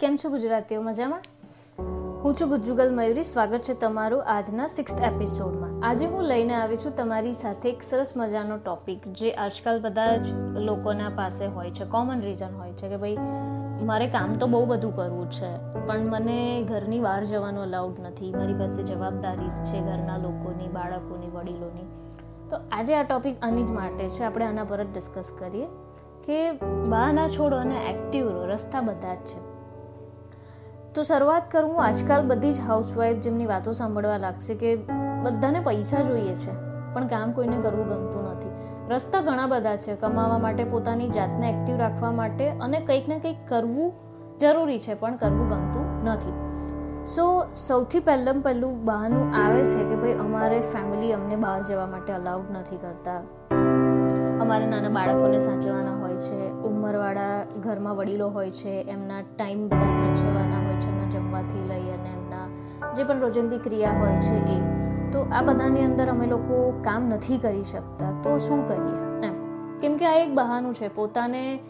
કેમ છો ગુજરાતીઓ? મજામાં? હું છું ગુજ્જુગલ મયુરી. સ્વાગત છે તમારું આજના સિક્સ્થ એપિસોડમાં આજે હું લઈને આવી છું તમારી સાથે એક સરસ મજાનો ટોપિક જે આજકાલ બધા જ લોકોના પાસે હોય છે. કોમન રીઝન હોય છે કે ભાઈ, મારે કામ તો બહુ બધું કરવું છે, પણ મને ઘરની બહાર જવાનું અલાઉડ નથી. મારી પાસે જવાબદારી છે ઘરના લોકોની, બાળકોની, વડીલોની. તો આજે આ ટોપિક આની જ માટે છે. આપણે આના પર જ ડિસ્કસ કરીએ કે બહાના છોડો અને એક્ટિવ રહો. રસ્તા બધા જ છે. તો શરૂઆત કરું આજકાલ બધી જ હાઉસવાઈફ જેમની વાતો સાંભળવા લાગશે કે બધાને પૈસા જોઈએ છે, પણ કામ કોઈને કરવું ગમતું નથી. રસ્તા ઘણા બધા છે, કમાવા માટે પોતાની જાતને એક્ટિવ રાખવા માટે અને કંઈક ને કંઈક કરવું જરૂરી છે, પણ કરવું ગમતું નથી. સો સૌથી પહેલાં પહેલું બહાનું આવે છે કે ભાઈ અમારે ફેમિલી અમને બહાર જવા માટે અલાઉડ નથી કરતા. અમારે નાના બાળકોને સાચવવાના હોય છે, ઉંમરવાળા ઘરમાં વડીલો હોય છે, એમના ટાઈમ બધા સાચવવાના જે પણ રોજિંદી ક્રિયા હોય છે એ. તો આ બધાની અંદર અમે લોકો કામ નથી કરી શકતા. તો શું કરીએ? એમ. કેમ કે આ એક બહાનું છે. પોતાને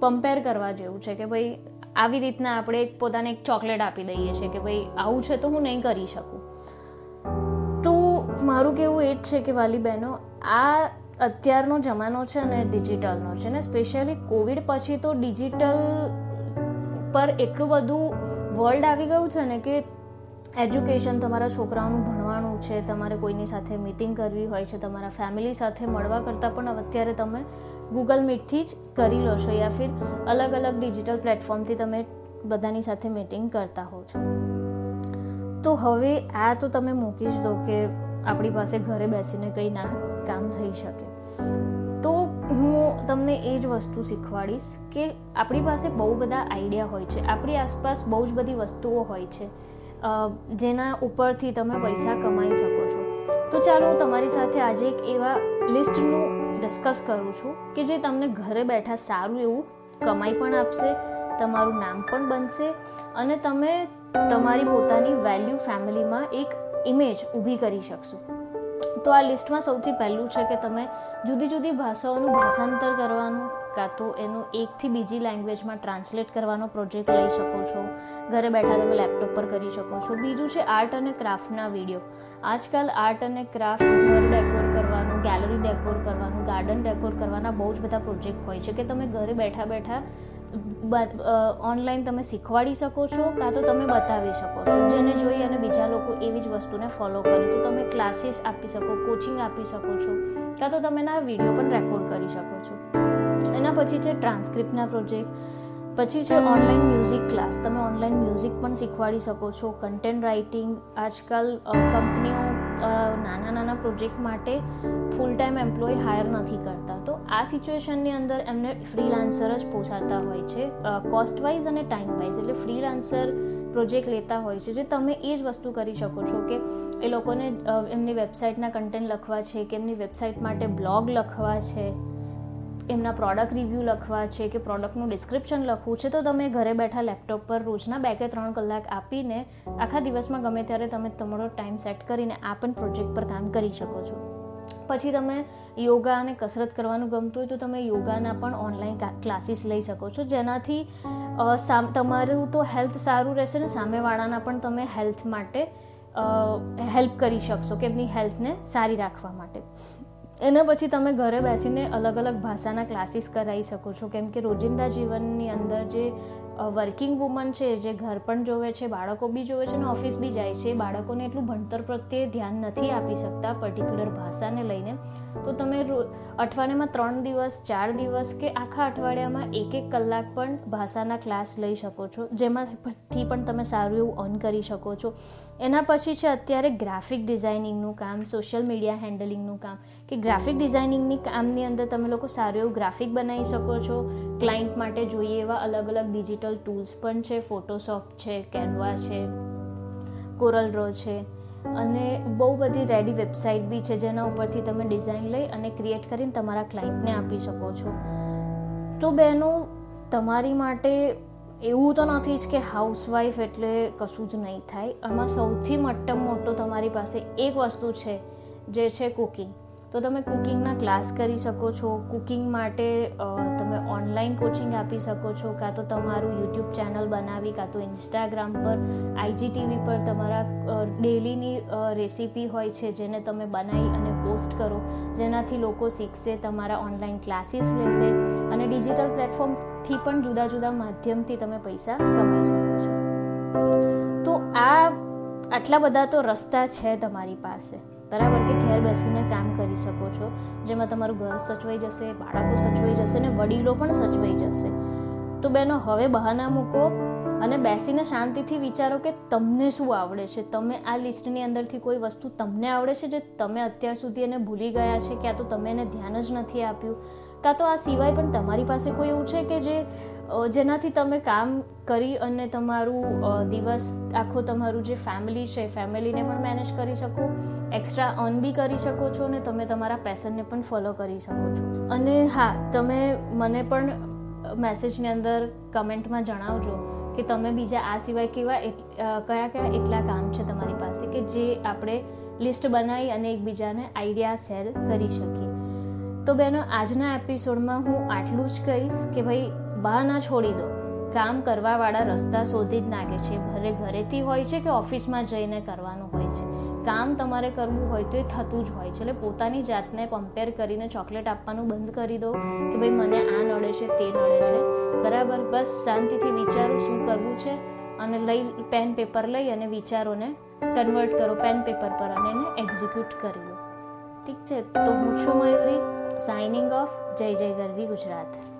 કમ્પેર કરવા જેવું છે કે ભાઈ આવી રીતના આપણે પોતાને એક ચોકલેટ આપી દઈએ છીએ કે ભાઈ આવું છે તો હું નહીં કરી શકું. તો મારું કેવું એ જ છે કે વાલી બહેનો આ અત્યારનો જમાનો છે ને ડિજિટલનો છે ને સ્પેશિયલી કોવિડ પછી તો ડિજિટલ પર એટલું બધું વર્લ્ડ આવી ગયું છે ને કે એજ્યુકેશન તમારા છોકરાઓનું ભણવાનું છે, તમારે કોઈની સાથે મિટિંગ કરવી હોય છે, તમારા ફેમિલી સાથે મળવા કરતાં પણ અત્યારે તમે ગૂગલ મીટથી જ કરી લો છો યા ફિર અલગ અલગ ડિજિટલ પ્લેટફોર્મથી તમે બધાની સાથે મિટિંગ કરતા હો છો. તો હવે આ તો તમે મૂકી જ દો કે આપણી પાસે ઘરે બેસીને કંઈ ના કામ થઈ શકે. તો હું તમને એ જ વસ્તુ શીખવાડીશ કે આપણી પાસે બહુ બધા આઈડિયા હોય છે. આપણી આસપાસ બહુ જ બધી વસ્તુઓ હોય છે. જેના ઉપરથી તમે પૈસા કમાઈ શકો છો. તો ચાલો હું તમારી સાથે આજે એક એવા લિસ્ટનું ડિસ્કસ કરું છું કે જે તમને ઘરે બેઠા સારું એવું કમાઈ પણ આપશે, તમારું નામ પણ બનશે અને તમે તમારી પોતાની વેલ્યુ ફેમિલીમાં એક ઇમેજ ઊભી કરી શકશો. તો આ લિસ્ટમાં સૌથી પહેલું છે કે તમે જુદી જુદી ભાષાઓનું ભાષાંતર કરવાનું કાં તો એનું એકથી બીજી લેંગ્વેજમાં ટ્રાન્સલેટ કરવાનો પ્રોજેક્ટ લઈ શકો છો. ઘરે બેઠા તમે લેપટોપ પર કરી શકો છો. બીજું છે આર્ટ અને ક્રાફ્ટના વીડિયો આજકાલ આર્ટ અને ક્રાફ્ટ ઘર ડેકોર કરવાનું ગેલેરી ડેકોર કરવાનું ગાર્ડન ડેકોર કરવાના બહુ જ બધા પ્રોજેક્ટ હોય છે કે તમે ઘરે બેઠા બેઠા ઓનલાઈન તમે શીખવાડી શકો છો કાં તો તમે બતાવી શકો છો. જેને જોઈ અને બીજા લોકો એવી જ વસ્તુને ફોલો કરે. તો તમે ક્લાસીસ આપી શકો કોચિંગ આપી શકો છો. કાં તો તમે ના વીડિયો પણ રેકોર્ડ કરી શકો પછી છે ટ્રાન્સક્રિપ્ટના પ્રોજેક્ટ પછી છે ઓનલાઈન મ્યુઝિક ક્લાસ તમે ઓનલાઈન મ્યુઝિક પણ શીખવાડી શકો છો કન્ટેન્ટ રાઇટિંગ આજકાલ કંપનીઓ નાના નાના પ્રોજેક્ટ માટે ફૂલ ટાઈમ એમ્પ્લોય હાયર નથી કરતા. તો આ સિચ્યુએશનની અંદર એમને ફ્રીલાન્સર જ પોસાતા હોય છે કોસ્ટ વાઇઝ અને ટાઈમ વાઇઝ એટલે ફ્રીલાન્સર પ્રોજેક્ટ લેતા હોય છે, જે તમે એ જ વસ્તુ કરી શકો છો કે એ લોકોને એમની વેબસાઇટના કન્ટેન્ટ લખવા છે, કે એમની વેબસાઇટ માટે બ્લોગ લખવા છે. એમના પ્રોડક્ટ રિવ્યૂ લખવા છે કે પ્રોડક્ટનું ડિસ્ક્રિપ્શન લખવું છે, તો તમે ઘરે બેઠા લેપટોપ પર રોજના બે કે ત્રણ કલાક આપીને આખા દિવસમાં ગમે ત્યારે તમે તમારો ટાઈમ સેટ કરીને આ પણ પ્રોજેક્ટ પર કામ કરી શકો છો. પછી તમે યોગા અને કસરત કરવાનું ગમતું હોય તો તમે યોગાના પણ ઓનલાઈન ક્લાસીસ લઈ શકો છો. જેનાથી તમારું તો હેલ્થ સારું રહેશે ને સામેવાળાના પણ તમે હેલ્થ માટે હેલ્પ કરી શકશો કે એમની હેલ્થને સારી રાખવા માટે. એના પછી તમે ઘરે બેસીને અલગ અલગ ભાષાના ક્લાસીસ કરાવી શકો છો. કેમ કે રોજિંદા જીવનની અંદર જે વર્કિંગ વુમન છે, જે ઘર પણ જોવે છે, બાળકો બી જોવે છે અને ઓફિસ બી જાય છે બાળકોને એટલું ભણતર પ્રત્યે ધ્યાન નથી આપી શકતા પર્ટિક્યુલર ભાષાને લઈને. તો તમે અઠવાડિયામાં ત્રણ દિવસ, ચાર દિવસ કે આખા અઠવાડિયામાં એક એક કલાક પણ ભાષાના ક્લાસ લઈ શકો છો. જેમાંથી પણ તમે સારું એવું અર્ન કરી શકો છો. એના પછી છે અત્યારે ગ્રાફિક ડિઝાઇનિંગનું કામ સોશિયલ મીડિયા હેન્ડલિંગનું કામ. કે ગ્રાફિક ડિઝાઇનિંગની કામની અંદર તમે લોકો સારું એવું ગ્રાફિક બનાવી શકો છો. ક્લાયન્ટ માટે જોઈએ એવા અલગ અલગ ડિજિટલ ટૂલ્સ પણ છે. ફોટોશોપ છે કેનવા છે કોરલ ડ્રો છે. અને બહુ બધી રેડી વેબસાઇટ બી છે જેના ઉપરથી તમે ડિઝાઇન લઈ અને ક્રિએટ કરીને તમારા ક્લાયન્ટને આપી શકો છો. તો બહેનો, તમારી માટે એવું તો નથી જ કે હાઉસવાઈફ એટલે કશું જ નહીં થાય. આમાં સૌથી મોટમ મોટો તમારી પાસે એક વસ્તુ છે, જે છે કુકિંગ તો તમે કુકિંગના ક્લાસ કરી શકો છો. કુકિંગ માટે તમે ઓનલાઈન કોચિંગ આપી શકો છો, કાં તો તમારું યુટ્યુબ ચેનલ બનાવી, કાં તો ઇન્સ્ટાગ્રામ પર આઈજીટીવી પર તમારા ડેલીની રેસીપી હોય છે, જેને તમે બનાવી અને પોસ્ટ કરો, જેનાથી લોકો શીખશે, તમારા ઓનલાઈન ક્લાસીસ લેશે. અને ડિજિટલ પ્લેટફોર્મથી પણ જુદા જુદા માધ્યમથી તમે પૈસા કમાઈ શકો છો. તો આ આટલા બધા તો રસ્તા છે તમારી પાસે. બરાબર કે ઘેર બેસીને કામ કરી શકો છો. જેમાં તમારું ઘર સચવાઈ જશે, બાળકો સચવાઈ જશે ને વડીલો પણ સચવાઈ જશે. તો બેનો, હવે બહાના મૂકો અને બેસીને શાંતિથી વિચારો કે તમને શું આવડે છે. તમે આ લિસ્ટની અંદરથી કોઈ વસ્તુ તમને આવડે છે જે તમે અત્યાર સુધી એને ભૂલી ગયા છે, ક્યાં તો તમે એને ધ્યાન જ નથી આપ્યું. કાં તો આ સિવાય પણ તમારી પાસે કોઈ એવું છે કે જે જેનાથી તમે કામ કરી અને તમારું દિવસ આખો તમારું જે ફેમિલી છે ફેમિલીને પણ મેનેજ કરી શકો એક્સ્ટ્રા અર્ન બી કરી શકો છો અને તમે તમારા પેશનને પણ ફોલો કરી શકો છો. અને હા, તમે મને પણ મેસેજની અંદર કમેન્ટમાં જણાવજો કે તમે બીજા આ સિવાય કેવા કયા કયા એટલા કામ છે તમારી પાસે કે જે આપણે લિસ્ટ બનાવી અને એકબીજાને આઈડિયા શેર કરી શકીએ. તો બેનો, આજના એપિસોડમાં હું આટલું જ કહીશ કે ભાઈ બહાર ના છોડી દો. કામ કરવાવાળા રસ્તા શોધી જ નાખે છે. ભલે ઘરેથી હોય છે કે ઓફિસમાં જઈને કરવાનું હોય છે? કામ તમારે કરવું હોય તો એ થતું જ હોય છે. એટલે પોતાની જાતને કમ્પેર કરીને ચોકલેટ આપવાનું બંધ કરી દો કે ભાઈ, મને આ નડે છે, તે નડે છે. બરાબર? બસ શાંતિથી વિચારો શું કરવું છે અને લઈ પેન પેપર લઈ અને વિચારોને કન્વર્ટ કરો પેન પેપર પર અને એને એક્ઝિક્યુટ કરી લો. ઠીક છે? તો હું છું મયુરી. સાઇનિંગ ઓફ જય જય ગરવી ગુજરાત